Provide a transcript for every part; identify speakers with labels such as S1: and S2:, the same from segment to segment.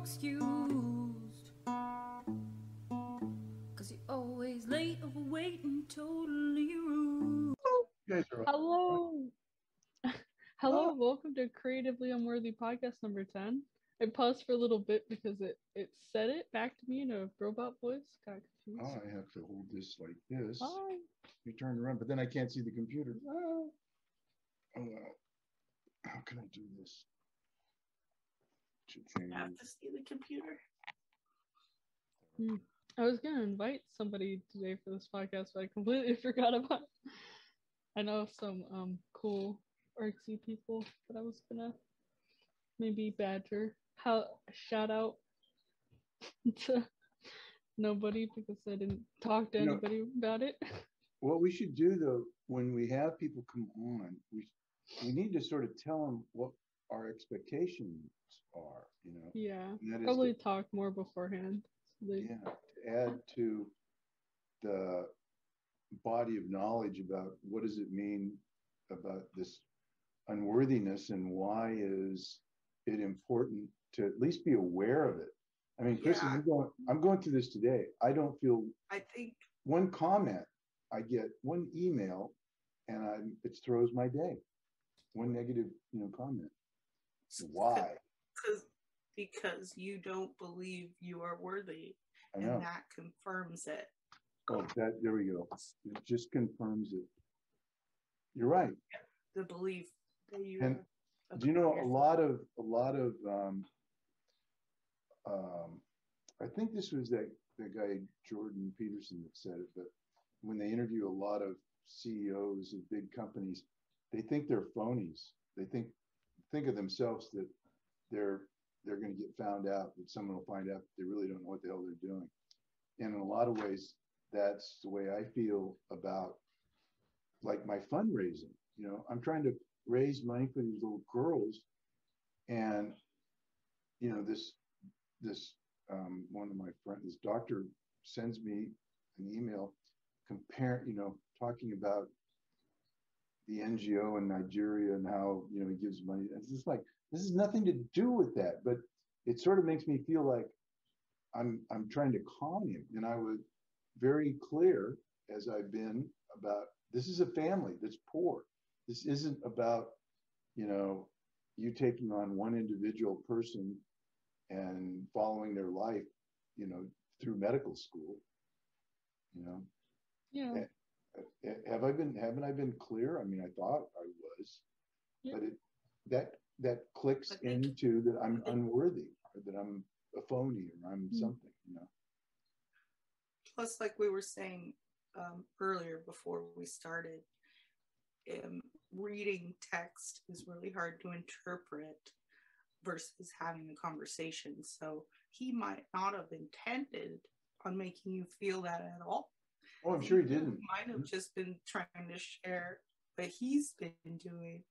S1: excused. Cause you're always late, overweight, and totally rude.
S2: You
S3: Hello. Hello,
S2: Oh.
S3: welcome to Creatively Unworthy podcast number 10. I paused for a little bit because it, it said it back to me in a robot voice. Got confused.
S2: Oh, I have to hold this like this.
S3: Hi.
S2: You turn around, but then I can't see the computer. Ah. Oh, oh well. How can I do this? Should change.
S4: have to see the computer.
S3: I was going to invite somebody today for this podcast, but I completely forgot about it. I know some um cool artsy people that I was going to maybe badger. How shout out to nobody because I didn't talk to
S2: You know-
S3: anybody about it.
S2: What we should do though, when we have people come on, we we need to sort of tell them what our expectations are. You know,
S3: Yeah.
S2: and
S3: Probably
S2: to-
S3: talk more beforehand. So they-
S2: yeah, to add to the body of knowledge about what does it mean about this unworthiness and why is it important to at least be aware of it. I mean, Christin,
S4: Yeah.
S2: I'm going, I'm going through this today. I don't feel
S4: I think
S2: one comment I get, one email, and I it throws my day. One negative, you know, comment. Why?
S4: Because because you don't believe you are worthy, and that confirms it.
S2: Oh, that there we go. It just confirms it. You're right.
S4: The belief that you.
S2: And Do you know a lot of a lot of um, um, I think this was that the guy Jordan Peterson that said it, but when they interview a lot of CEOs of big companies, they think they're phonies. They think think of themselves that they're they're going to get found out, that someone will find out that they really don't know what the hell they're doing. And in a lot of ways, that's the way I feel about like my fundraising. You know, I'm trying to raise money for these little girls, and you know this this um, one of my friends, this doctor, sends me an email comparing you know talking about the NGO in Nigeria and how you know he gives money. It's just like this has nothing to do with that, but it sort of makes me feel like I'm I'm trying to calm him, and I was very clear as I've been about this is a family that's poor. This isn't about you know you taking on one individual person and following their life, you know, through medical school. You know,
S3: Yeah.
S2: Have I been haven't I been clear? I mean, I thought I was,
S3: Yeah.
S2: but it that that clicks
S4: think-
S2: into that I'm unworthy or that I'm a phony or I'm
S3: Mm.
S2: something. You know.
S4: Plus, like we were saying um, earlier before we started, um, reading text is really hard to interpret versus having a conversation. So he might not have intended on making you feel that at all.
S2: Oh, I'm sure he didn't.
S4: Might have just been trying to share what he's been doing,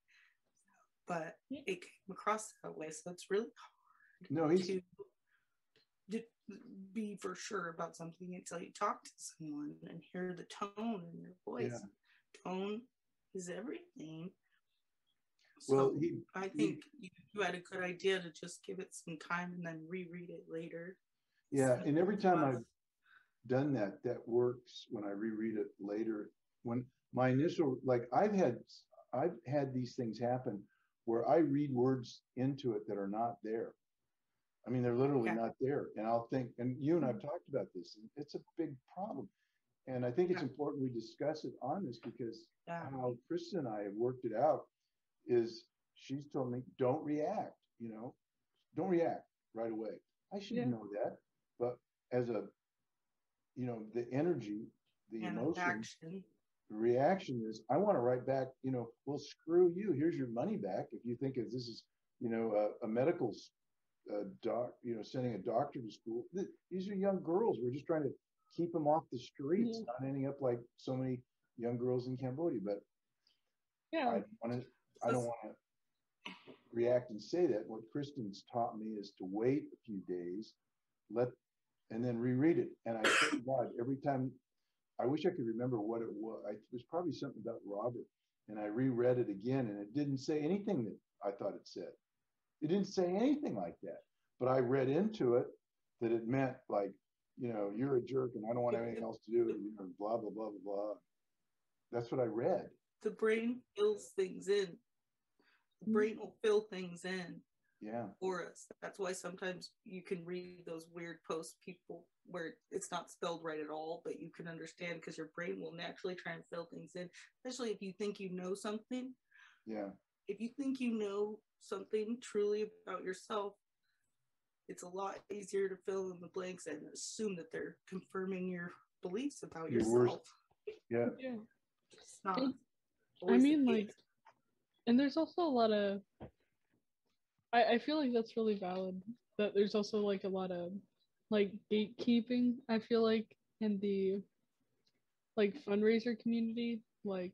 S4: but it came across that way. So it's really hard.
S2: No, he's
S4: to, to be for sure about something until you talk to someone and hear the tone in their voice. Tone is everything.
S2: well.
S4: So
S2: He
S4: I think you, you had a good idea to just give it some time and then reread it later.
S2: yeah, and every time I've done that, that works when I reread it later. When my initial, like I've had, I've had these things happen where I read words into it that are not there. I mean, they're literally
S4: Yeah.
S2: not there. And I'll think, and you and I've mm-hmm. talked about this, and it's a big problem. And I think it's
S4: Yeah.
S2: important we discuss it on this because
S4: Yeah.
S2: how Christin and I have worked it out is she's told me, don't react, you know, don't react right away. I should
S3: Yeah.
S2: know that. But as a, you know, the energy, the
S4: and
S2: emotion,
S4: action.
S2: the reaction is, I want to write back, you know, well, screw you. Here's your money back. If you think of this is, you know, a, a medical uh, doc, you know, sending a doctor to school. Th- These are young girls. We're just trying to keep them off the streets,
S3: Yeah.
S2: not ending up like so many young girls in Cambodia. But
S3: Yeah.
S2: I want to, I don't want to react and say that. What Christin's taught me is to wait a few days, let, and then reread it. And I thank God every time. I wish I could remember what it was. I, it was probably something about Robert, and I reread it again, and it didn't say anything that I thought it said. It didn't say anything like that. but I read into it that it meant like, you know, you're a jerk and I don't want anything else to do with you, know, blah, blah, blah, blah, blah. That's what I read.
S4: The brain fills things in. The brain will fill things in
S2: Yeah.
S4: for us. That's why sometimes you can read those weird posts people where it's not spelled right at all, but you can understand because your brain will naturally try and fill things in, especially if you think you know something.
S2: Yeah.
S4: If you think you know something truly about yourself, it's a lot easier to fill in the blanks and assume that they're confirming your beliefs about
S2: Your
S4: yourself.
S2: worst- Yeah.
S3: Yeah.
S4: It's not.
S3: I mean, like, and there's also a lot of. I I feel like that's really valid. That there's also like a lot of, like gatekeeping. I feel like in the, like fundraiser community, like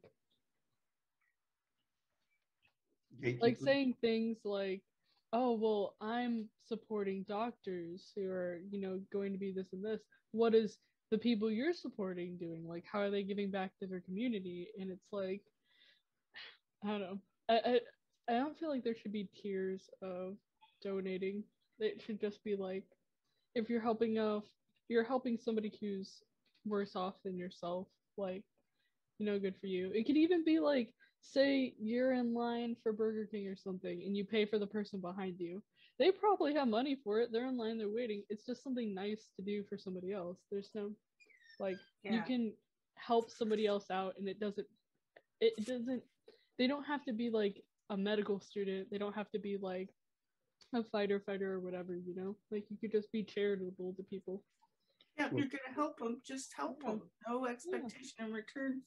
S3: like saying things like oh well i'm supporting doctors who are you know going to be this and this what is the people you're supporting doing like how are they giving back to their community and it's like i don't know i i, I don't feel like there should be tiers of donating it should just be like if you're helping off you're helping somebody who's worse off than yourself like you know good for you it could even be like say you're in line for Burger King or something and you pay for the person behind you. They probably have money for it. They're in line, they're waiting. It's just something nice to do for somebody else. There's no like you can help somebody else out and it doesn't it doesn't they don't have to be like a medical student. They don't have to be like a fighter fighter or whatever, you know? Like you could just be charitable to people.
S4: Yeah, if you're gonna help them, just help them. No expectation in return.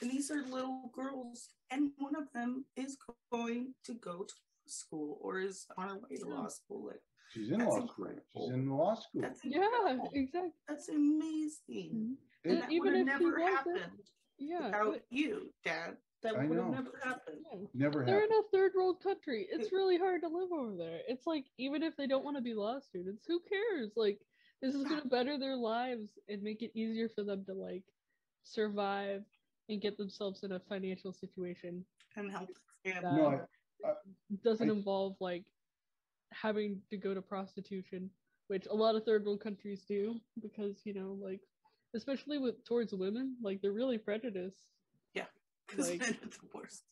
S4: And these are little girls, and one of them is going to go to school or is on her way to law school. Like
S2: She's in
S4: That's
S2: law school. She's in law school.
S4: that's
S3: Yeah, exactly.
S4: That's amazing.
S3: Mhm.
S2: It-
S3: And
S4: that
S3: even
S4: would have
S3: if
S4: never
S3: wasn't-
S4: happened
S3: Yeah.
S4: without
S3: but-
S4: you, Dad. That
S2: I
S4: would have
S2: know.
S4: never happened.
S3: yeah.
S2: Never
S3: They're
S2: happened.
S3: in a third world country. It's really hard to live over there. It's like even if they don't want to be law students, who cares? Like this is gonna better their lives and make it easier for them to like survive and get themselves in a financial situation
S4: And help the
S3: that
S4: family.
S2: No, I,
S3: doesn't
S2: I-
S3: involve like having to go to prostitution, which a lot of third world countries do because you know like especially with towards women, like they're really prejudiced.
S4: Because
S3: like-
S4: men are the worst.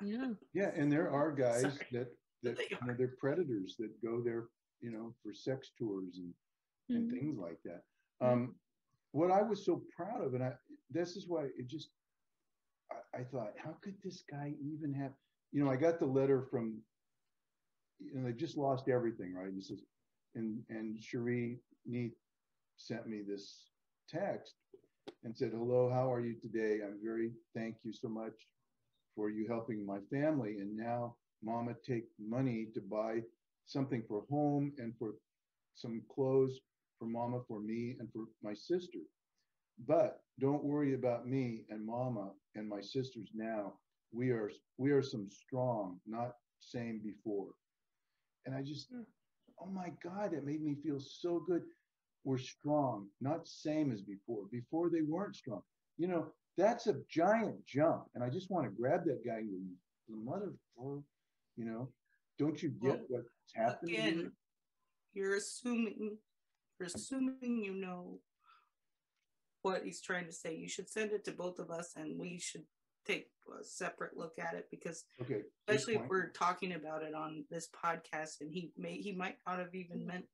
S3: Yeah.
S2: yeah, and there are guys
S4: Sorry.
S2: that that
S4: They
S2: you know,
S4: are.
S2: they're predators that go there, you know, for sex tours and and
S3: Mhm.
S2: things like that. Um, what I was so proud of, and I this is why it just I, I thought, how could this guy even have? You know, I got the letter from, you know, they just lost everything, right? And says, and and Cherie Neat sent me this text and said, "Hello, how are you today? I'm very thank you so much for you helping my family, and now Mama take money to buy something for home and for some clothes for mama, for me, and for my sister. But don't worry about me and mama and my sisters now. We are we are some strong, not same before. And I just,
S3: Mm.
S2: oh my God, it made me feel so good. We're strong, not same as before. Before they weren't strong. You know, that's a giant jump. And I just want to grab that guy and the mother, you know, don't you get
S4: Well,
S2: what's happening? here?"
S4: Again, you're assuming you're assuming you know what he's trying to say. You should send it to both of us and we should take a separate look at it because
S2: Okay.
S4: especially if we're talking about it on this podcast and he may he might not have even meant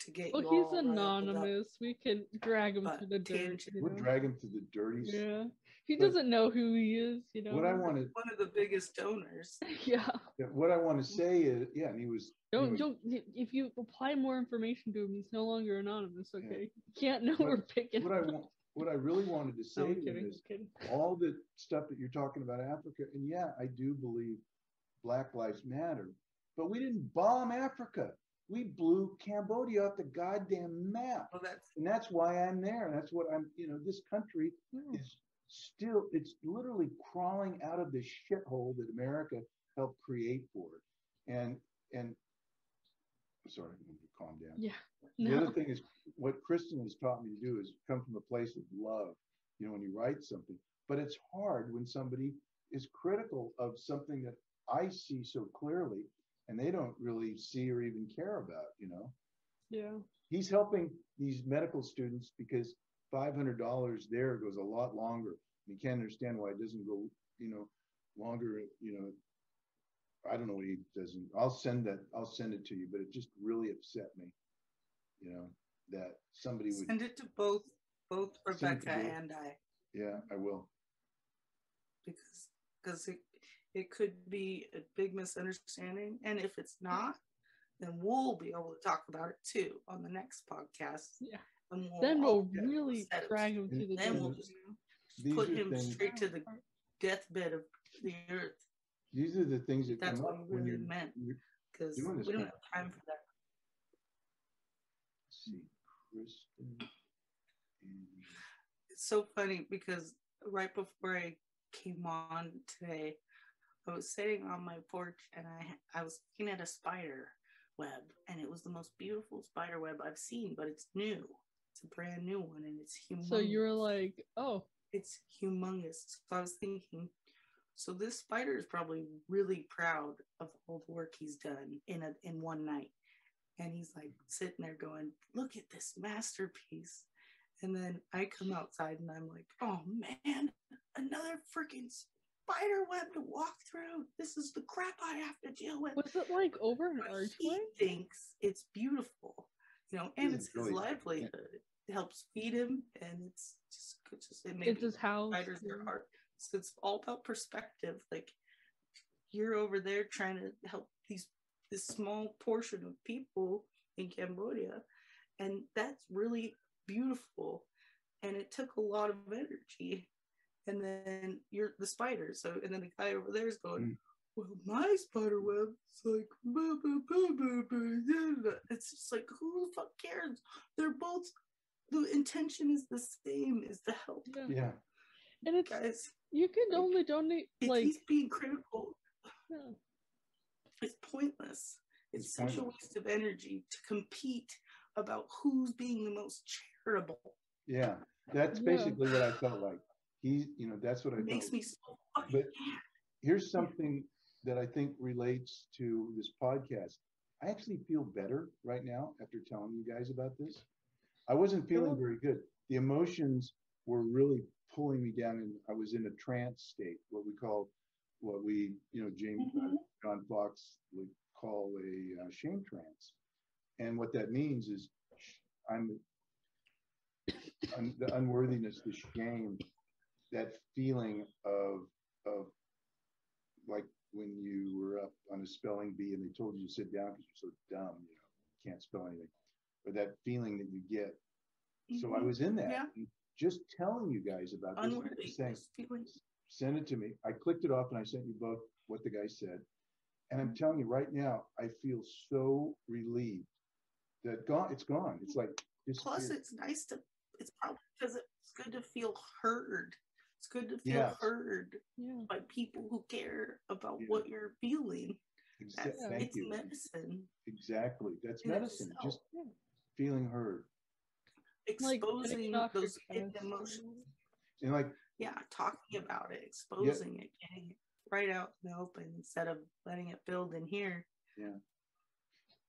S4: to get
S3: Well,
S4: you
S3: he's
S4: all up.
S3: anonymous. We can drag him
S4: But
S3: to the dirt.
S4: tangent.
S3: You
S2: We'll
S3: know?
S2: drag him to the dirties.
S3: Yeah. He
S2: But-
S3: doesn't know who he is, you know.
S2: What I wanted,
S4: one of the biggest donors.
S3: Yeah.
S2: what I want to say is, yeah, and he was.
S3: Don't
S2: was-
S3: don't if you apply more information to him, he's no longer anonymous,
S2: Yeah.
S3: okay? You can't know
S2: What-
S3: we're picking.
S2: What I want, what I really wanted to say
S3: No,
S2: to
S3: kidding.
S2: is, all the stuff that you're talking about Africa, and yeah, I do believe Black Lives Matter, but we didn't bomb Africa. We blew Cambodia off the goddamn map,
S4: Well, that's
S2: and that's why I'm there. That's what I'm. You know, this country
S3: Yeah.
S2: is still. It's literally crawling out of the shithole that America helped create for it. And and sorry, I'm gonna calm down.
S3: Yeah.
S2: The
S3: No.
S2: other thing is what Christin has taught me to do is come from a place of love, you know, when you write something. But it's hard when somebody is critical of something that I see so clearly. And they don't really see or even care about, you know.
S3: Yeah.
S2: He's helping these medical students because five hundred dollars there goes a lot longer. You can't understand why it doesn't go, you know, longer, you know. I don't know what he doesn't. I'll send that. I'll send it to you, but it just really upset me, you know, that somebody would.
S4: Send it to both both
S2: Send it to
S4: Rebecca
S2: both.
S4: and I
S2: Yeah, I will.
S4: because because it it could be a big misunderstanding, and if it's not, then we'll be able to talk about it too on the next podcast.
S3: Yeah.
S4: And we'll
S3: Then we'll really
S4: set
S3: drag him to the
S4: Then we'll just-
S2: These
S4: put him
S2: things.
S4: straight to the deathbed of the earth.
S2: These are the things that
S4: That's
S2: come
S4: what
S2: up
S4: we
S2: when
S4: really
S2: you're.
S4: meant because we don't have time for that.
S2: let's see, Christin.
S4: It's so funny because right before I came on today, I was sitting on my porch and I I was looking at a spider web and it was the most beautiful spider web I've seen, but it's new. It's a brand new one and it's humongous.
S3: So you were like, oh,
S4: it's humongous. So I was thinking, so this spider is probably really proud of all the work he's done in a in one night. And he's like sitting there going, look at this masterpiece. And then I come outside and I'm like, oh man, another freaking spider web to walk through. This is the crap I have to deal with.
S3: was it like over an archway?
S4: He thinks it's beautiful, you know, and
S2: Yeah,
S4: it's his livelihood. It helps feed him, and it's just, it's just it makes
S3: It's his house.
S4: spiders
S3: yeah.
S4: are hard. So it's all about perspective. Like you're over there trying to help these this small portion of people in Cambodia, and that's really beautiful. And it took a lot of energy. And then you're the spider. So and then the guy over there is going,
S2: Mm.
S4: Well, my spider web's like blah, blah, blah, blah, blah, blah, blah." it's just like who the fuck cares? They're both the intention is the same is to help
S3: Yeah.
S2: Yeah,
S3: And it's
S4: guys.
S3: you can
S4: like,
S3: only donate
S4: If
S3: like
S4: he's being critical,
S3: yeah.
S4: it's pointless. It's,
S2: It's
S4: such a waste of energy to compete about who's being the most charitable.
S2: yeah. That's
S3: Yeah.
S2: basically what I felt like. He, you know, that's what I
S4: It makes me so
S2: But- Here's something that I think relates to this podcast. I actually feel better right now after telling you guys about this. I wasn't feeling very good. The emotions were really pulling me down, and I was in a trance state, what we call, what we, you know, James uh,
S4: Mhm.
S2: John Fox would call a uh, shame trance. And what that means is I'm, un- the unworthiness, the shame, that feeling of, of like when you were up on a spelling bee and they told you to sit down because you're so dumb, you know, can't spell anything, or that feeling that you get. So I
S4: Mhm.
S2: was in that.
S4: Yeah.
S2: Just telling you guys about this,
S4: unworthy
S2: saying, send it to me. I clicked it off and I sent you both what the guy said. And I'm telling you right now, I feel so relieved that gone, it's gone. It's like
S4: Plus, it's nice to. It's probably because it's good to feel heard. It's good to feel
S2: Yes.
S4: heard
S3: Yeah.
S4: by people who care about
S2: Yeah.
S4: what you're feeling.
S2: Exa-
S4: That's,
S2: Thank
S4: it's
S2: you.
S4: medicine.
S2: Exactly. That's
S4: in
S2: medicine.
S4: itself.
S2: Just
S3: Yeah.
S2: feeling heard.
S4: Exposing
S3: it off your
S4: those hidden emotions.
S2: And like,
S4: Yeah, talking mm-hmm. about it, exposing it, getting it right out in the open instead of letting it build in here. Yeah.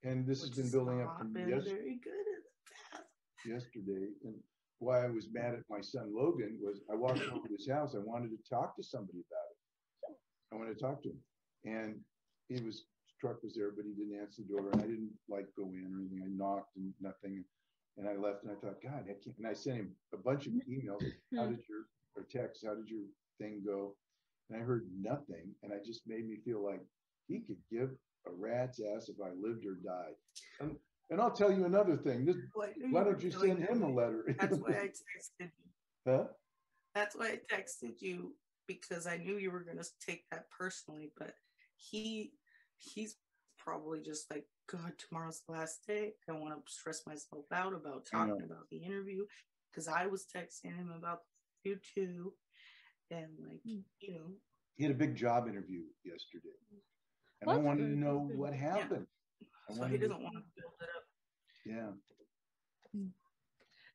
S2: And this has been building up
S4: not
S2: from
S4: been
S2: yes-
S4: very good in the past.
S2: yesterday. And why I was mad at my son Logan was I walked over to his house. I wanted to talk to somebody about it. I wanted to talk to him. And he was truck was there, but he didn't answer the door. And I didn't like go in or anything. I knocked and nothing. And I left and I thought, God, I can't. And I sent him a bunch of emails. Hmm. How did your or texts? How did your thing go? And I heard nothing. And it just made me feel like he could give a rat's ass if I lived or died. And, and I'll tell you another thing. This,
S4: Well, I knew
S2: why don't you send him a letter?
S4: That's why I texted you.
S2: huh?
S4: That's why I texted you because I knew you were gonna take that personally, but he he's probably just like, God, tomorrow's the last day. I don't want to stress myself out about talking about the interview because I was texting him about you too, and like
S3: Hmm.
S4: you know,
S2: He had a big job interview yesterday. And I
S3: That's
S2: wanted to know what happened. I
S4: so he
S2: wanted to-
S4: doesn't want to build it up.
S2: Yeah.
S3: Hmm.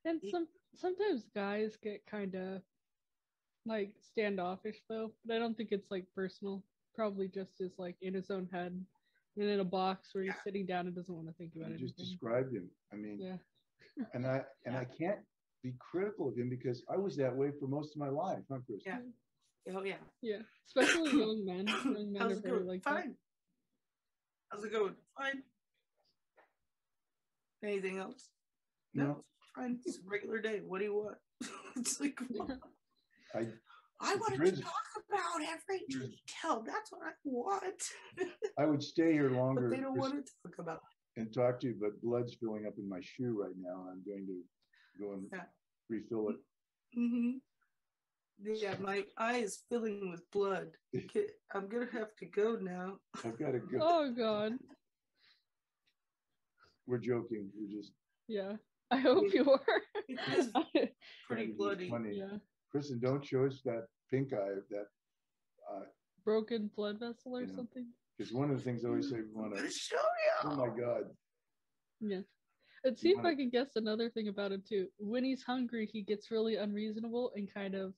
S4: And
S3: some sometimes guys get kind of like standoffish though, but I don't think it's like personal. Probably just is like in his own head. and in a box where he's
S4: Yeah.
S3: sitting down and doesn't want to think about
S2: it. just
S3: anything.
S2: described him. I mean,
S3: Yeah.
S2: and I and I can't be critical of him because I was that way for most of my life, huh, Chris?
S4: Yeah. Oh yeah.
S3: Yeah, especially young men. Young men
S4: How's
S3: are
S4: it
S3: very
S4: going?
S3: like that.
S4: Fine. How's it going? Fine. Anything else?
S2: No,
S4: Fine. It's a regular day. What do you want? it's like come.
S2: I
S4: I wanted
S2: There
S4: to talk about every
S2: There's-
S4: detail. That's what I want.
S2: I would stay here longer.
S4: but
S2: longer
S4: they don't want to talk about
S2: and talk to you, but blood's filling up in my shoe right now. I'm going to go and
S4: Yeah.
S2: refill it.
S4: Mm-hmm. Yeah, my eye is filling with blood. I'm gonna have to go now.
S2: I've got to go.
S3: Oh god.
S2: We're joking. We're just
S3: Yeah. I hope you were.
S4: It is pretty bloody.
S2: funny.
S3: yeah.
S2: Christin, don't show us that pink eye. That uh,
S3: Broken blood vessel or
S2: Yeah.
S3: something.
S2: Because one of the things I always say. We
S4: I'm
S2: want
S4: gonna
S2: to.
S4: show
S2: Oh my God.
S3: Yeah. And see if I can guess another thing about him too. When he's hungry, he gets really unreasonable and kind of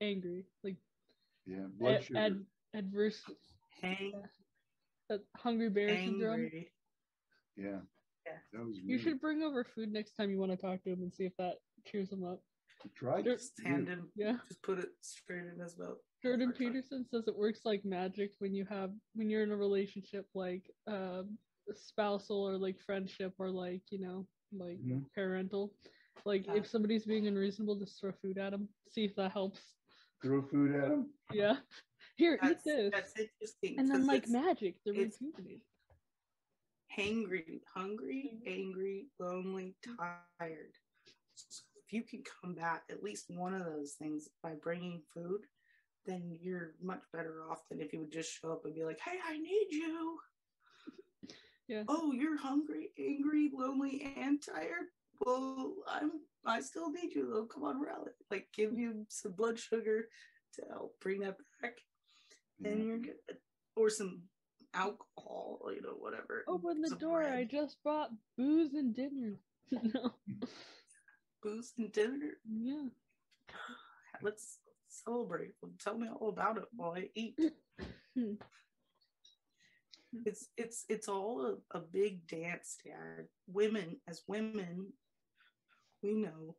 S3: angry, like
S2: Yeah. Blood
S3: ad-
S2: sugar.
S3: ad- adverse,
S4: Hang
S3: that hungry bear syndrome.
S2: yeah.
S4: Yeah.
S3: You should bring over food next time you want to talk to him and see if that cheers him up.
S2: I tried.
S3: There-
S2: to
S4: Just
S2: do.
S4: hand him.
S3: Yeah.
S4: Just put it straight in his mouth.
S3: Jordan
S4: Hard time.
S3: Peterson says it works like magic when you have when you're in a relationship like um spousal or like friendship or like you know like
S2: Mhm.
S3: parental. Like
S4: Yeah.
S3: if somebody's being unreasonable, just throw food at them. See if that helps.
S2: Throw food at him.
S3: Yeah. Here,
S4: That's,
S3: eat this.
S4: that's interesting.
S3: And then like magic, they're rejuvenated.
S4: Hangry, hungry,
S3: Mhm.
S4: angry, lonely, tired. So if you can combat at least one of those things by bringing food, then you're much better off than if you would just show up and be like, "Hey, I need you."
S3: Yeah.
S4: Oh, you're hungry, angry, lonely, and tired. Well, I'm. I still need you though. Come on, rally. Like, give you some blood sugar to help bring that back, and
S2: Yeah.
S4: you're good. Or some alcohol, you know, whatever.
S3: Open the door. I just brought booze and dinner. no.
S4: booze and dinner.
S3: Yeah.
S4: Let's celebrate. Tell me all about it while I eat. It's it's it's all a, a big dance, Dad. Women as women, we know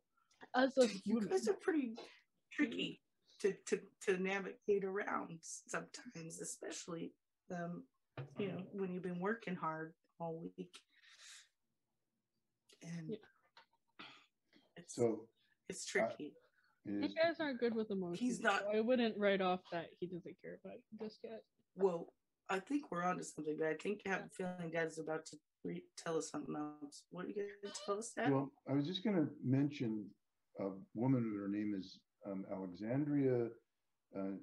S3: As a
S4: you guys are pretty tricky to to to navigate around sometimes, especially um, you know, when you've been working hard all week. And
S3: Yeah.
S4: it's
S2: So
S4: it's tricky.
S2: it
S3: You guys aren't good with emotions.
S4: not-
S3: so I wouldn't write off that he doesn't care about you just yet.
S4: Well, I think we're onto something, but I think I have a feeling Dad's about to re- tell us something else. What are you going to tell us, Dad?
S2: Well, I was just going to mention a woman who her name is um, Alexandria uh,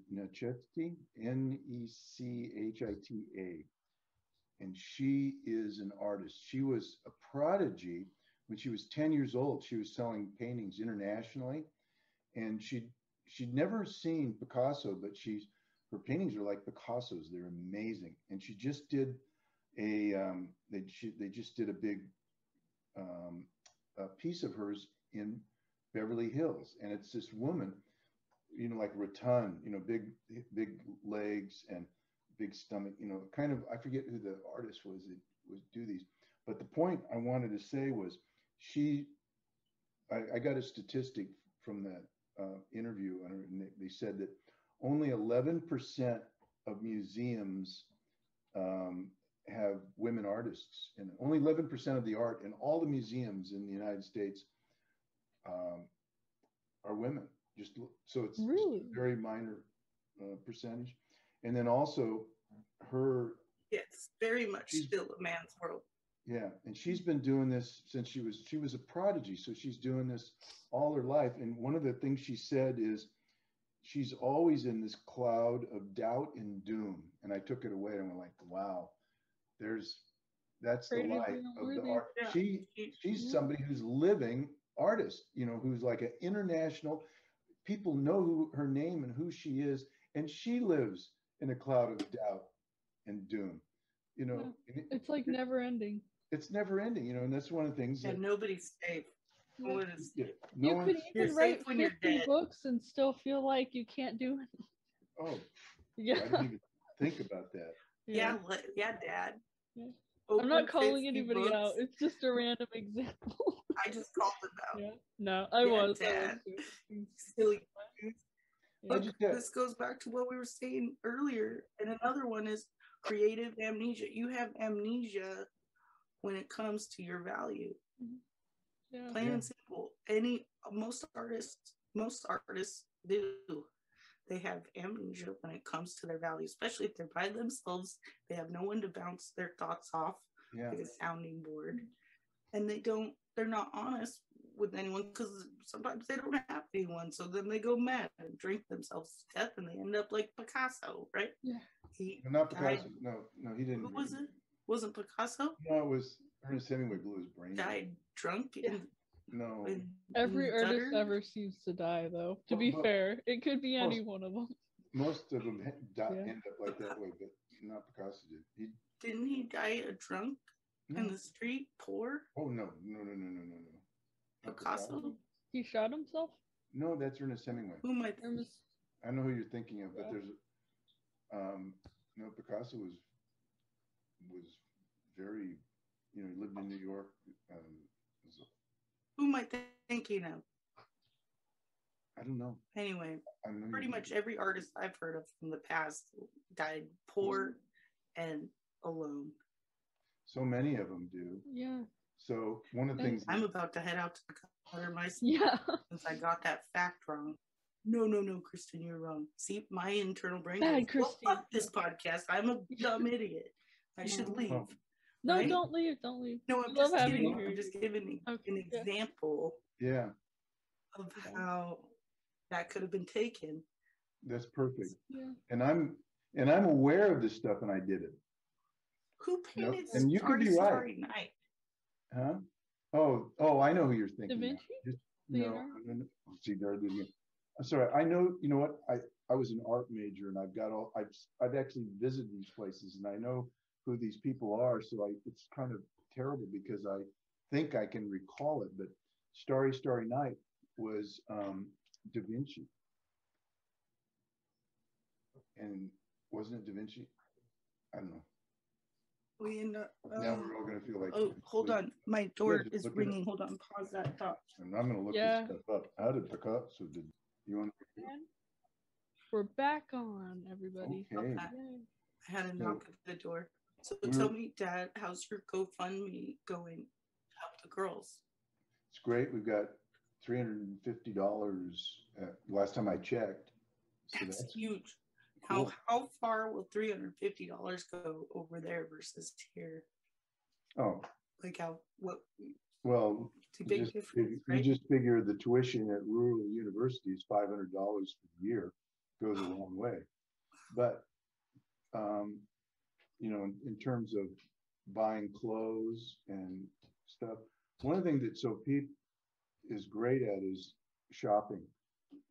S2: N E C H I T A. And she is an artist. She was a prodigy when she was 10 years old. She was selling paintings internationally. And she'd, she'd never seen Picasso, but she's, her paintings are like Picasso's. They're amazing. And she just did a, um, they, she, they just did a big um, a piece of hers in Beverly Hills, and it's this woman, you know, like rotund, you know, big big legs and big stomach, you know, kind of. I forget who the artist was that was do these, but the point I wanted to say was she. I, I got a statistic from that uh, interview, and they, they said that only 11% of museums um, have women artists and only 11% of the art in all the museums in the United States um, are women. Just so it's just
S3: Really?
S2: a very minor uh, percentage. And then also her,
S4: yes, very much still a man's world.
S2: yeah, and she's been doing this since she was she was a prodigy. So she's doing this all her life. And one of the things she said is she's always in this cloud of doubt and doom. And I took it away and went like, wow, there's that's the
S3: life of
S2: light
S3: being
S2: of the art.
S4: Yeah.
S2: She
S4: She-
S2: she's somebody who's living artist, you know, who's like an international. People know who her name and who she is, and she lives in a cloud of doubt and doom. You know, and
S3: It's like never ending.
S2: it's never ending, you know, and that's one of the things
S4: And
S2: that
S4: nobody's safe. No one is
S2: yeah,
S4: safe.
S2: no
S3: you
S2: one.
S3: could even
S4: safe
S3: write
S4: when you're
S3: 50
S4: dead.
S3: books and still feel like you can't do it.
S2: Oh, yeah. I
S3: Yeah.
S2: didn't even think about that.
S4: Yeah, le- yeah, Dad.
S3: Oh, I'm not calling anybody
S4: books.
S3: out. It's just a random example.
S4: I just called it out.
S3: yeah. No, I
S4: Yeah,
S3: was. I was joking.
S4: Silly.
S3: Yeah.
S2: I
S4: Look,
S2: just got-
S4: this goes back to what we were saying earlier. And another one is creative amnesia. You have amnesia when it comes to your value. Mm-hmm.
S3: Yeah.
S4: Plain
S2: Yeah.
S4: and simple. Any most artists, most artists do. They have amnesia when it comes to their value, especially if they're by themselves. They have no one to bounce their thoughts off,
S2: Yeah.
S4: like a sounding board. And they don't, they're not honest with anyone because sometimes they don't have anyone. So then they go mad and drink themselves to death and they end up like Picasso, right?
S3: Yeah.
S4: He
S2: But Not
S4: died-
S2: Picasso. No, no, he didn't.
S4: Who was it? Wasn't Picasso?
S2: No, it was Ernest Hemingway blew his brain. out.
S4: Died drunk in,
S2: No.
S3: Every
S4: in
S3: artist ever seems to die, though. To be
S2: well,
S3: fair, it could be any
S2: most-
S3: one of them.
S2: Most of them ha- di-
S3: Yeah.
S2: end up like that way, but not Picasso did. He,
S4: Didn't he die a drunk in the street, poor?
S2: Oh no, no, no, no, no, no, no. Not
S4: Picasso?
S3: He shot himself.
S2: No, that's Ernest Hemingway.
S4: Who am I?
S3: Or was-
S2: I know who you're thinking of, but
S3: Yeah.
S2: there's, um, no, Picasso was was very, you know, he lived in New York. Um, was-
S4: Who might I th- thinking of?
S2: I don't know.
S4: Anyway,
S2: I know
S4: pretty much
S2: thinking-
S4: every artist I've heard of from the past died poor mm-hmm. and alone.
S2: So many of them do.
S3: Yeah.
S2: So one of the things.
S4: I'm about to head out to the gutter myself
S3: Yeah.
S4: since I got that fact wrong. No, no, no, Christin, you're wrong. See, my internal brain.
S3: Bad,
S4: goes, well, fuck this podcast. I'm a dumb idiot. I should leave.
S2: Oh.
S3: No,
S4: Right?
S3: don't leave. Don't leave.
S4: No, I'm
S3: love
S4: just
S3: having
S4: kidding.
S3: you.
S4: I'm just giving
S3: Okay,
S4: an example
S2: Yeah,
S4: of how that could have been taken.
S2: that's perfect.
S3: Yeah.
S2: And I'm and I'm aware of this stuff, and I did it.
S4: Who
S2: Yep,
S4: painted
S2: and you could be right.
S4: Night?
S2: Huh? Oh, oh, I know who you're thinking. now.
S3: Vinci.
S2: Just- No,
S3: Leonardo?
S2: no, no. Oh, see, there it is again. I'm sorry. I know. You know what? I I was an art major, and I've got all. I've I've actually visited these places, and I know who these people are. So I it's kind of terrible because I think I can recall it, but Starry Starry Night was um, Da Vinci, and wasn't it Da Vinci? I don't know.
S4: We end up.
S2: now
S4: um,
S2: we're all gonna feel like.
S4: oh, hold on. My door
S2: just
S4: is
S2: look at it.
S4: ringing. Hold on. Pause that thought.
S2: And I'm gonna look
S3: Yeah.
S2: this stuff up. How did Picasso did? You want?
S3: We're back on, everybody.
S2: Okay.
S4: Okay. I had a
S2: So-
S4: knock at the door. So
S2: We're-
S4: tell me, Dad, how's your GoFundMe going? Help the girls.
S2: It's great. We've got three hundred and fifty dollars. Last time I checked. So
S4: That's
S2: that's
S4: huge. How
S2: cool.
S4: how far will three hundred fifty dollars go over there versus here?
S2: Oh,
S4: Like how what?
S2: well,
S4: It's a big
S2: just,
S4: difference, right?
S2: you just figure the tuition at rural universities, five hundred dollars the year, goes a long way. But, um, you know, in, in terms of buying clothes and stuff, one of the things that So Pete is great at is shopping.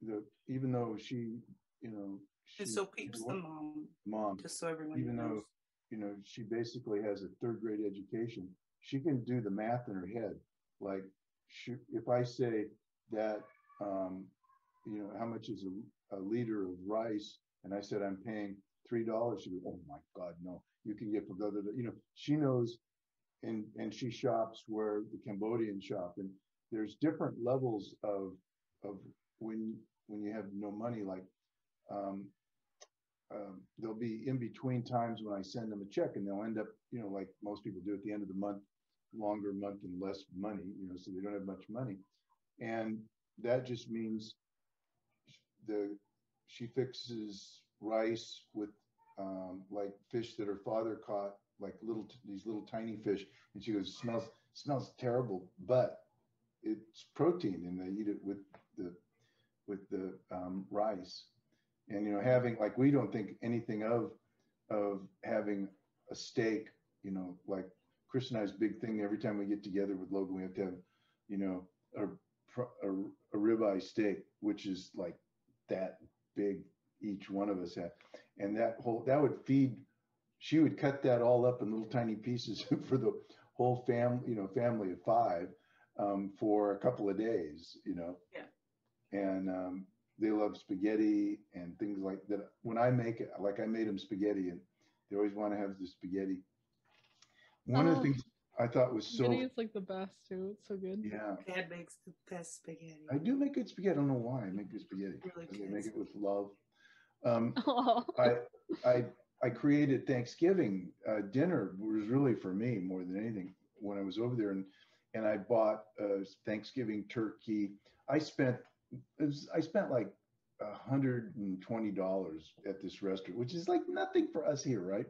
S2: The, even though she, you know. she-
S4: so peeps the mom,
S2: Mom,
S4: just so everyone
S2: even though, you know, she basically has a third grade education, she can do the math in her head. Like, she, if I say that, um, you know, how much is a, a liter of rice? And I said, I'm paying three dollars. She goes, oh my God, no, you can get other, you know, she knows and, and she shops where the Cambodian shop and there's different levels of, of when, when you have no money, like, um, um, there'll be in between times when I send them a check and they'll end up, you know, like most people do at the end of the month, longer month and less money, you know, so they don't have much money. And that just means the, she fixes rice with um, like fish that her father caught, like little, these little tiny fish. And she goes, smells, smells terrible, but it's protein and they eat it with the, with the um, rice and you know having like we don't think anything of of having a steak you know like chris and i's big thing every time we get together with logan we have to have you know a a, a ribeye steak which is like that big each one of us had. and that whole that would feed she would cut that all up in little tiny pieces for the whole family you know family of five um, for a couple of days you know
S4: Yeah.
S2: and um, they love spaghetti and things like that. When I make it, like I made them spaghetti, and they always want to have the spaghetti. one of the
S3: Oh.
S2: things I thought was so
S3: Spaghetti is like the best too. It's so good.
S2: yeah.
S4: Dad makes the best spaghetti.
S2: I do make good spaghetti. I don't know why I make good spaghetti.
S4: Really
S2: I make it with love. Um,
S3: Oh,
S2: I I I created Thanksgiving uh, dinner was really for me more than anything when I was over there and and I bought a Thanksgiving turkey. I spent it was, I spent like a hundred and twenty dollars at this restaurant, which is like nothing for us here, right?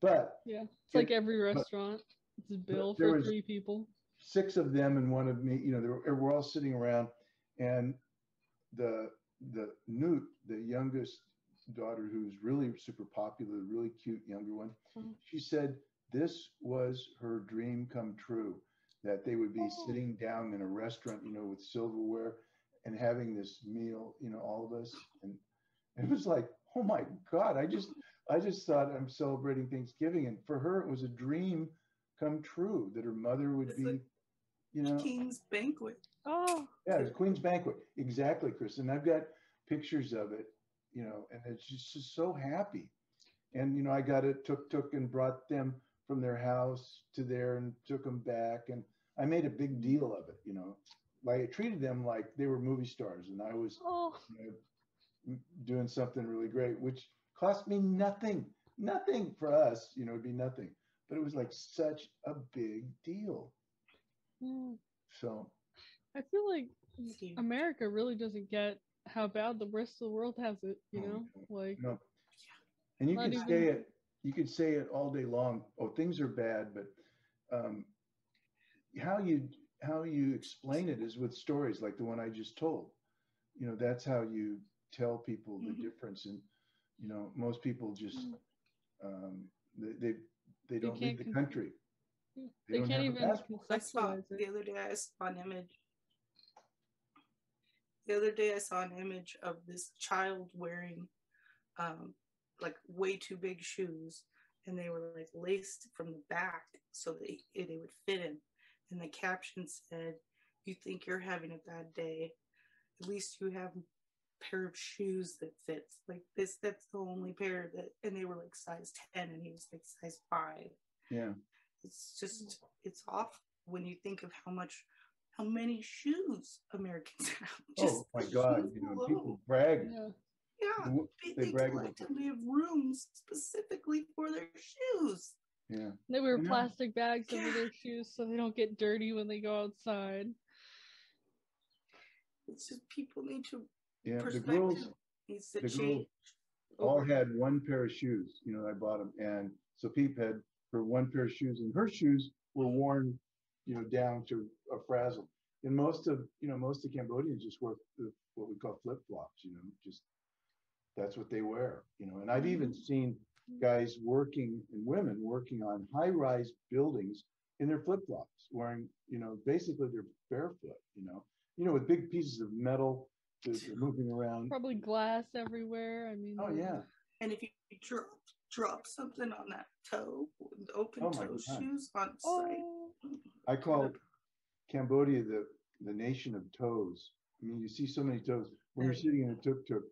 S2: But
S3: yeah. It's like every restaurant. It's a bill for three people.
S2: six of them and one of me, you know, they were, we're all sitting around and the, the Newt, the youngest daughter who's really super popular, really cute younger one,
S3: Mhm.
S2: she said this was her dream come true, that they would be
S3: Oh.
S2: sitting down in a restaurant, you know, with silverware and having this meal, you know, all of us. And it was like, oh my God, I just, I just thought I'm celebrating Thanksgiving. And for her, it was a dream come true that her mother would
S4: It's
S2: be,
S4: like
S2: you know,
S4: King's banquet.
S3: Oh,
S2: yeah, it's Queen's Banquet. Exactly, Chris. And I've got pictures of it, you know, and it's just, just so happy. And, you know, I got it, took, took and brought them from their house to there and took them back. And I made a big deal of it, you know, like I treated them like they were movie stars and I was
S3: oh,
S2: you know, doing something really great, which cost me nothing, nothing for us, you know, it'd be nothing, but it was like such a big deal.
S3: yeah.
S2: So,
S3: I feel like America really doesn't get how bad the rest of the world has it. You
S2: Oh,
S3: know, like
S2: no. And you
S3: can
S2: could say it, you could say it all day long. Oh, things are bad, but um, how you how you explain it is with stories like the one I just told. You know, that's how you tell people the
S4: Mhm.
S2: difference. And you know, most people just
S3: Mm.
S2: um, they, they they don't leave the
S3: con-
S2: country.
S3: they,
S2: They don't
S3: can't
S2: have a
S3: even
S2: passport.
S4: I saw the other day I saw an image. The other day I saw an image of this child wearing um like way too big shoes and they were like laced from the back so they they would fit him. And the caption said, You think you're having a bad day. At least you have a pair of shoes that fits. Like this that's the only pair that and they were like size 10 and he was like size five
S2: Yeah.
S4: it's just it's off when you think of how much how many shoes Americans have. Oh just
S2: oh my God! You know,
S4: alone.
S2: people brag.
S3: Yeah.
S4: yeah, they,
S2: they
S4: they
S2: brag about that.
S4: collectively have rooms specifically for their shoes.
S2: Yeah.
S3: They wear
S2: I
S3: plastic bags over
S4: Yeah.
S3: their shoes so they don't get dirty when they go outside.
S4: It's just people need to
S2: Yeah. The girls
S4: needs to
S2: the girls all had one pair of shoes. You know, I bought them, and so Peep had her one pair of shoes, and her shoes were worn, you know, down to a frazzle. And most of, you know, most of Cambodians just wear what we call flip flops. You know, just that's what they wear. You know, and I've even mm. seen guys working and women working on high rise buildings in their flip flops, wearing, you know, basically they're barefoot. You know, you know, with big pieces of metal. They're, they're moving around.
S3: Probably glass everywhere. I mean,
S2: Oh yeah.
S4: And if you drop drop something on that toe, open
S2: Oh my
S4: toe
S2: God.
S4: shoes on site.
S3: Oh.
S2: I call Cambodia the, the nation of toes. I mean, you see so many toes when you're sitting in a tuk tuk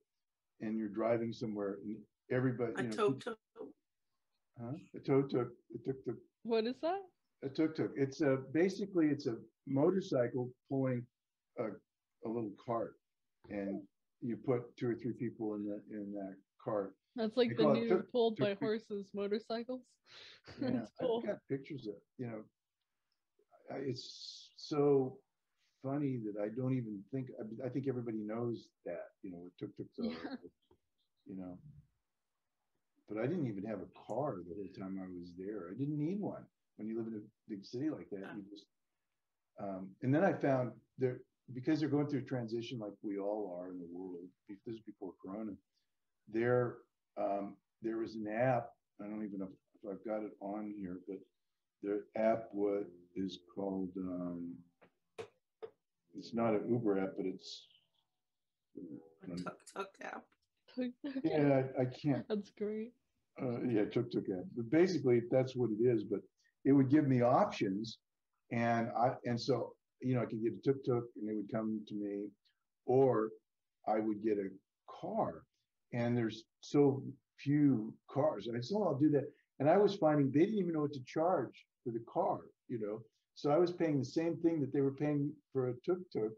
S2: and you're driving somewhere and everybody,
S4: A
S2: you know,
S4: toe
S2: peop-
S4: toe.
S2: huh? a toe tuk, a tuk tuk,
S3: what is that?
S2: a tuk tuk. It's a, basically it's a motorcycle pulling a, a little cart and you put two or three people in the, in that cart.
S3: That's like
S2: They
S3: the new
S2: tuk-
S3: pulled by
S2: tuk-
S3: horses motorcycles.
S2: Yeah,
S3: cool.
S2: I've got pictures of, you know, I- it's so funny that I don't even think, I, I think everybody knows that, you know, what tuk-tuks are,
S3: Yeah.
S2: you know. But I didn't even have a car the whole time I was there. I didn't need one. When you live in a big city like that, you just, um, and then I found there, because they're going through a transition like we all are in the world, this is before Corona, there, um, there was an app, I don't even know if I've got it on here, but their app what is called um it's not an Uber app, but it's
S4: A tuk tuk app.
S2: yeah, I, I can't
S3: That's great.
S2: uh, yeah, tuk tuk app. But basically that's what it is, but it would give me options and I and so you know I could get a tuk tuk and they would come to me or I would get a car and there's so few cars and I said, oh, I'll do that. And I was finding they didn't even know what to charge for the car, you know. So I was paying the same thing that they were paying for a tuk tuk,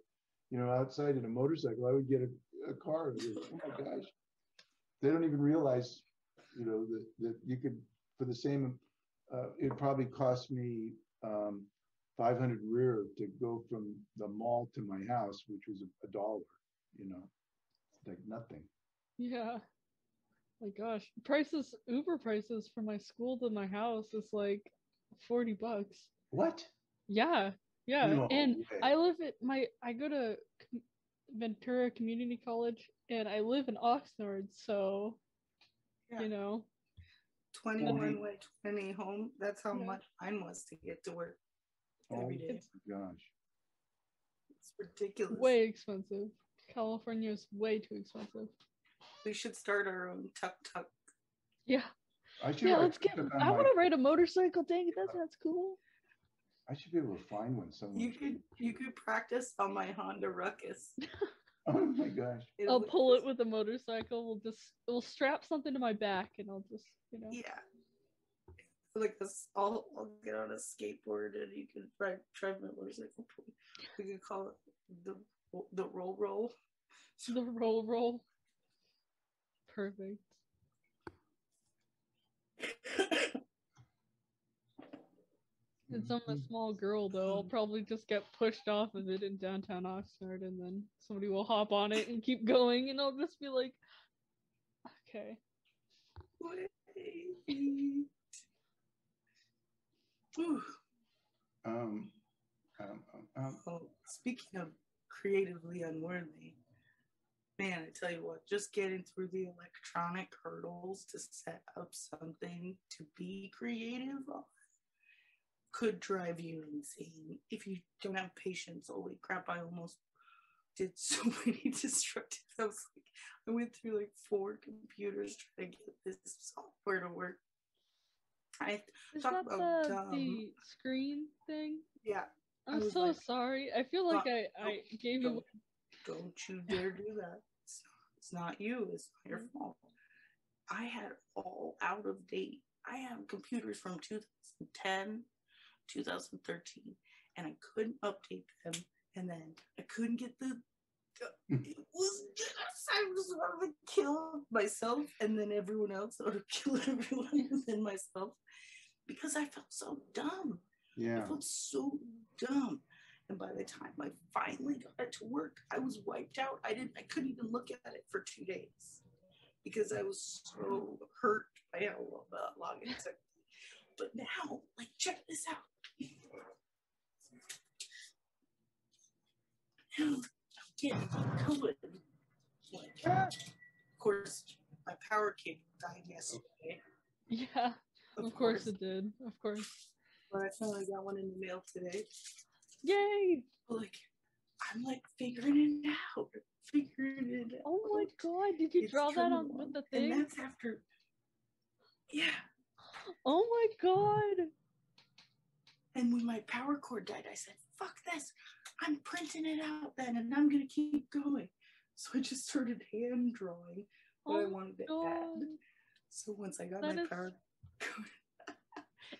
S2: you know, outside in a motorcycle. I would get a, a car. Oh my gosh. They don't even realize, you know, that, that you could, for the same, uh, it probably cost me um, 500 riel to go from the mall to my house, which was a, a dollar, you know, like nothing.
S3: Yeah. My gosh. Prices Uber prices from my school to my house is like 40 bucks.
S2: What?
S3: Yeah. Yeah.
S2: No
S3: and
S2: way.
S3: I live at my I go to Ventura Community College and I live in Oxnard, so
S4: Yeah.
S3: you know.
S4: 21 way, 20 home. That's how
S3: Yeah.
S4: much mine was to get to work
S2: Oh
S4: every day.
S2: my gosh.
S4: It's ridiculous.
S3: Way expensive. California is way too expensive.
S4: We should start our own tuk tuk.
S3: Yeah.
S2: I should
S3: Yeah, let's get I want to ride a motorcycle. Dang it, that sounds cool.
S2: I should be able to find one somewhere.
S4: You could you could practice on my Honda Ruckus.
S2: Oh my gosh.
S4: It
S3: I'll
S4: would-
S3: pull it with a motorcycle. We'll just we'll strap something to my back and I'll just you know.
S4: Yeah. Like this, I'll, I'll get on a skateboard and you can ride drive my motorcycle. We could call it the the roll roll.
S3: The roll roll. Perfect. Since I'm a small girl, though, I'll probably just get pushed off of it in downtown Oxnard, and then somebody will hop on it and keep going, and I'll just be like, okay.
S4: Wait.
S2: Um, um, um, um,
S4: Oh, speaking of creatively unworthy, man, I tell you what, just getting through the electronic hurdles to set up something to be creative on could drive you insane if you don't have patience. Holy crap, I almost did so many destructive. I was like, I went through like four computers trying to get this software to work. I
S3: Is
S4: Talk
S3: that
S4: about
S3: the,
S4: dumb.
S3: the um, screen thing?
S4: yeah,
S3: I'm so
S4: like,
S3: sorry. I feel like
S4: "Don't-
S3: I, I gave you.
S4: don't, don't you dare do that. It's not, it's not you. It's not your fault. I had all out of date. I have computers from 2010, 2013, and I couldn't update them. And then I couldn't get the. Hmm. It was I just wanted to kill myself and then everyone else, or kill everyone and then myself, because I felt so dumb.
S2: yeah.
S4: I felt so dumb. And by the time I finally got it to work, I was wiped out. I didn't I couldn't even look at it for two days because I was so hurt by how long it took. But now, like check this out. Now COVID. Of course, my power cable died yesterday.
S3: Yeah, of course it did. Of course.
S4: But I finally got one in the mail today.
S3: Yay!
S4: like I'm like figuring it out, figuring it out.
S3: Oh my god, did you
S4: It's
S3: draw that on with the
S4: And
S3: thing?
S4: that's after, yeah.
S3: Oh my god!
S4: And when my power cord died, I said, "Fuck this! I'm printing it out then, and I'm gonna keep going." So I just started hand drawing what I
S3: Oh
S4: wanted to
S3: God.
S4: add. So once I got
S3: That
S4: my
S3: is-
S4: power,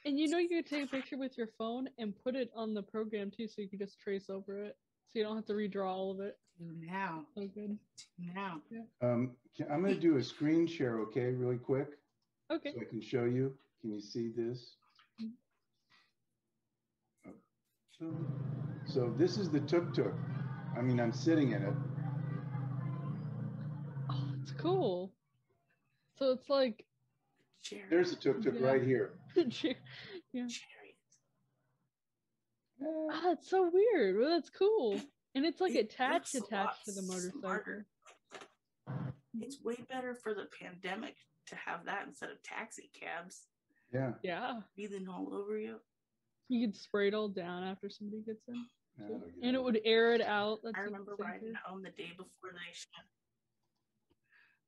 S3: And you know you could take a picture with your phone and put it on the program too, so you can just trace over it, so you don't have to redraw all of it.
S4: now,
S3: So good.
S4: now,
S2: Um, I'm going to do a screen share, okay, really quick,
S3: Okay.
S2: so I can show you. Can you see this? Oh, So this is the tuk tuk. I mean, I'm sitting in it.
S3: Oh, it's cool. So it's like,
S4: cherry,
S2: There's a tuk tuk
S3: Yeah.
S2: right here.
S4: cherry.
S2: Eh,
S3: ah, it's so weird. Well, that's cool. And it's like
S4: It
S3: attached, attached to the motorcycle.
S4: smarter. It's way better for the pandemic to have that instead of taxi cabs
S2: Yeah.
S3: Yeah.
S4: breathing all over you.
S3: You could spray it all down after somebody gets in.
S2: Yeah,
S3: too.
S2: it'll
S3: And it would air it out. That's
S4: I remember
S3: safer.
S4: riding home the day before they shut.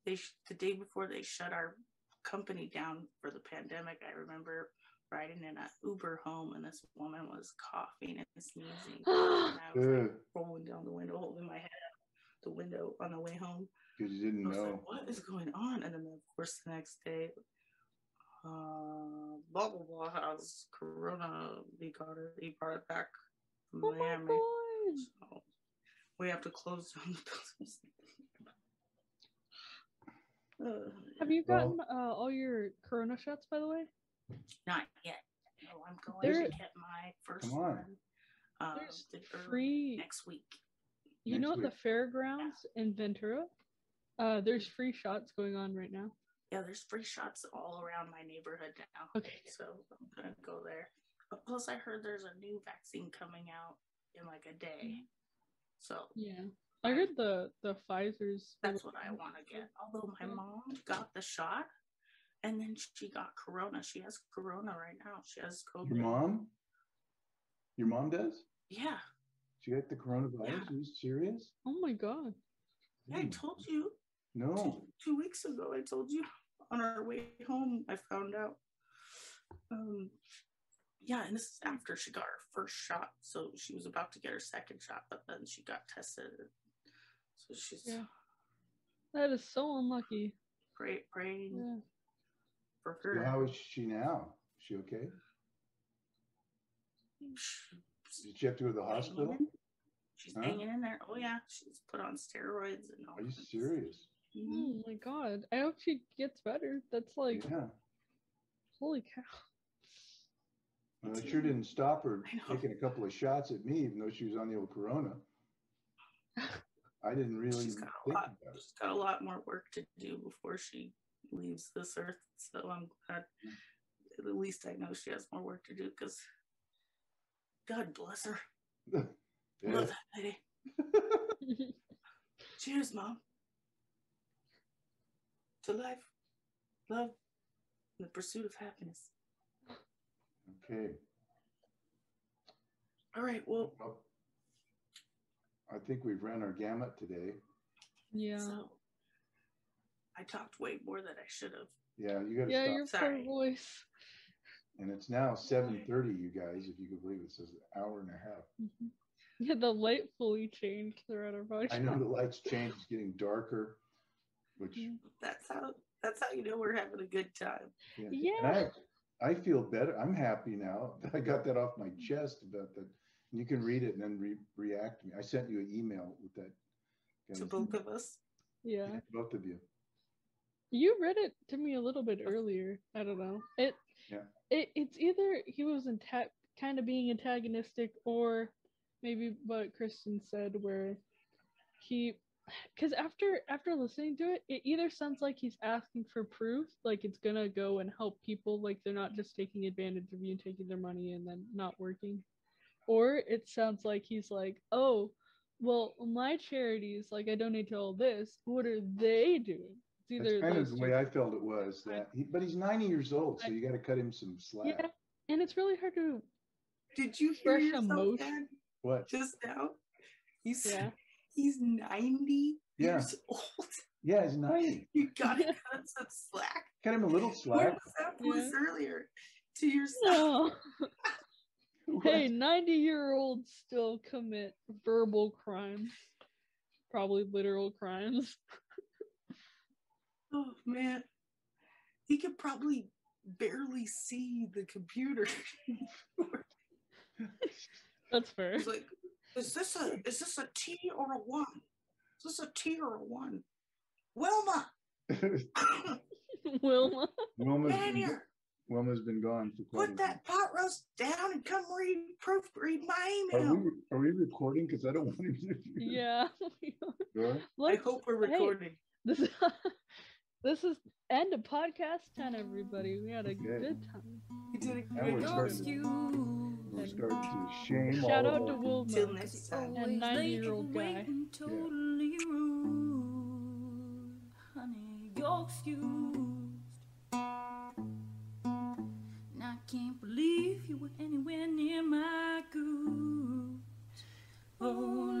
S4: They sh- the day before they shut our company down for the pandemic. I remember riding in an Uber home, and this woman was coughing and sneezing. and I was like, rolling down the window, holding my head out the window on the way home.
S2: because you didn't
S4: I was
S2: know.
S4: like, "What is going on?" And then, of course, the next day, uh, blah blah blah has corona. He got it. He brought it back from
S3: Oh my
S4: Miami.
S3: god.
S4: So we have to close down the business. Uh,
S3: Have you
S2: Well-
S3: gotten uh, all your corona shots by the way?
S4: not yet. No, I'm going
S3: There-
S4: to get my first
S2: on.
S4: one. Uh,
S3: There's
S4: the
S3: free
S4: next week.
S3: You
S2: next
S3: know at
S2: week.
S3: the fairgrounds in Ventura? Uh there's free shots going on right now.
S4: Yeah, there's free shots all around my neighborhood now.
S3: Okay.
S4: So I'm gonna go there. But plus, I heard there's a new vaccine coming out in like a day. So
S3: Yeah. I heard the the Pfizer's
S4: that's what I want to get. Although my mom got the shot, and then she got corona. She has corona right now. She has COVID.
S2: Your mom? Your mom does?
S4: Yeah,
S2: She got the coronavirus?
S4: Yeah.
S2: Are you serious?
S3: Oh my god.
S4: I
S2: Hmm.
S4: told you
S2: No.
S4: two, two weeks ago. I told you on our way home. I found out. Um, yeah, and this is after she got her first shot. So she was about to get her second shot, but then she got tested. So she's
S3: Yeah. That is so unlucky.
S4: pray, praying
S3: Yeah.
S4: for
S2: So
S4: her.
S2: how is she now? Is she okay? Did she have to go to the hospital?
S4: She's
S2: Huh?
S4: hanging in there. Oh yeah, she's put on steroids and all.
S2: Are you
S4: kinds.
S2: Serious?
S4: Mhm.
S3: Oh my god. I hope she gets better. That's like
S2: Yeah.
S3: holy cow.
S2: Well, it sure didn't stop her taking a couple of shots at me, even though she was on the old Corona. I didn't really
S4: She's
S2: even
S4: got a lot.
S2: about it.
S4: She's got a lot more work to do before she leaves this earth. So I'm glad. At least I know she has more work to do because God bless her.
S2: Yeah.
S4: Love that lady. Cheers, mom. To life, love, and the pursuit of happiness.
S2: Okay.
S4: All right. Well,
S2: Well, I think we've run our gamut today.
S3: yeah.
S4: so I talked way more than I should have.
S2: Yeah, you gotta
S3: Yeah,
S2: stop.
S3: your poor voice.
S2: And it's now seven thirty, you guys, if you could believe it, it says an hour and a half.
S3: Mhm. Yeah, the light fully changed throughout our podcast.
S2: I know the lights change, it's getting darker, which,
S3: mm,
S4: That's how. That's how you know we're having a good time.
S2: yeah. And I, I feel better. I'm happy now. that I got that off my chest about that. And You can read it and then re- react to me. I sent you an email with that.
S4: To
S2: guys.
S4: both of us.
S3: Yeah.
S2: Yeah, both of you.
S3: You read it to me a little bit earlier. I don't know. It
S2: Yeah.
S3: it it's either he was anta- kind of being antagonistic or maybe what Christin said where he because after after listening to it, it either sounds like he's asking for proof, like it's gonna go and help people, like they're not just taking advantage of you and taking their money and then not working, or it sounds like he's like, oh, well, my charities, like I donate to all this. What are they doing? It's either
S2: That's kind of the
S3: two.
S2: way I felt it was that, he, but he's ninety years old, so
S3: I-
S2: you gotta cut him some slack.
S3: Yeah, and it's really hard to.
S4: Did you hear
S3: Fresh
S4: yourself,
S3: emotion.
S4: Dad,
S2: What?
S4: just now? He's
S3: Yeah.
S4: He's ninety
S2: Yeah.
S4: years old.
S2: Yeah, he's ninety.
S4: You gotta cut some slack.
S2: Cut him a little
S4: What
S2: slack.
S4: was that voice
S3: Yeah.
S4: earlier? To yourself.
S3: No. hey, 90 year olds still commit verbal crimes, probably literal crimes.
S4: Oh man, he could probably barely see the computer.
S3: That's fair.
S4: He's like, "Is this a is this a T or a one? Is this a T or a one?" Wilma,
S3: Wilma.
S2: Wilma's
S4: get in
S2: been,
S4: here.
S2: Wilma's been gone for quite
S4: Put
S2: a
S4: that pot roast down and come read proofread my
S2: Are
S4: email.
S2: we, are we recording? Because I don't want to.
S3: Yeah.
S2: Go ahead.
S4: I hope we're
S3: hey,
S4: recording.
S3: this, is, this is end of podcast time, everybody. We had a
S2: good,
S3: good time.
S4: We did a
S2: good
S4: job.
S2: We're starting to shame
S3: Shout out to Wilma
S4: and 90
S3: year old guy.
S1: Totally yeah. rude, honey, you're excused. And I can't believe you were anywhere near my goose. Oh,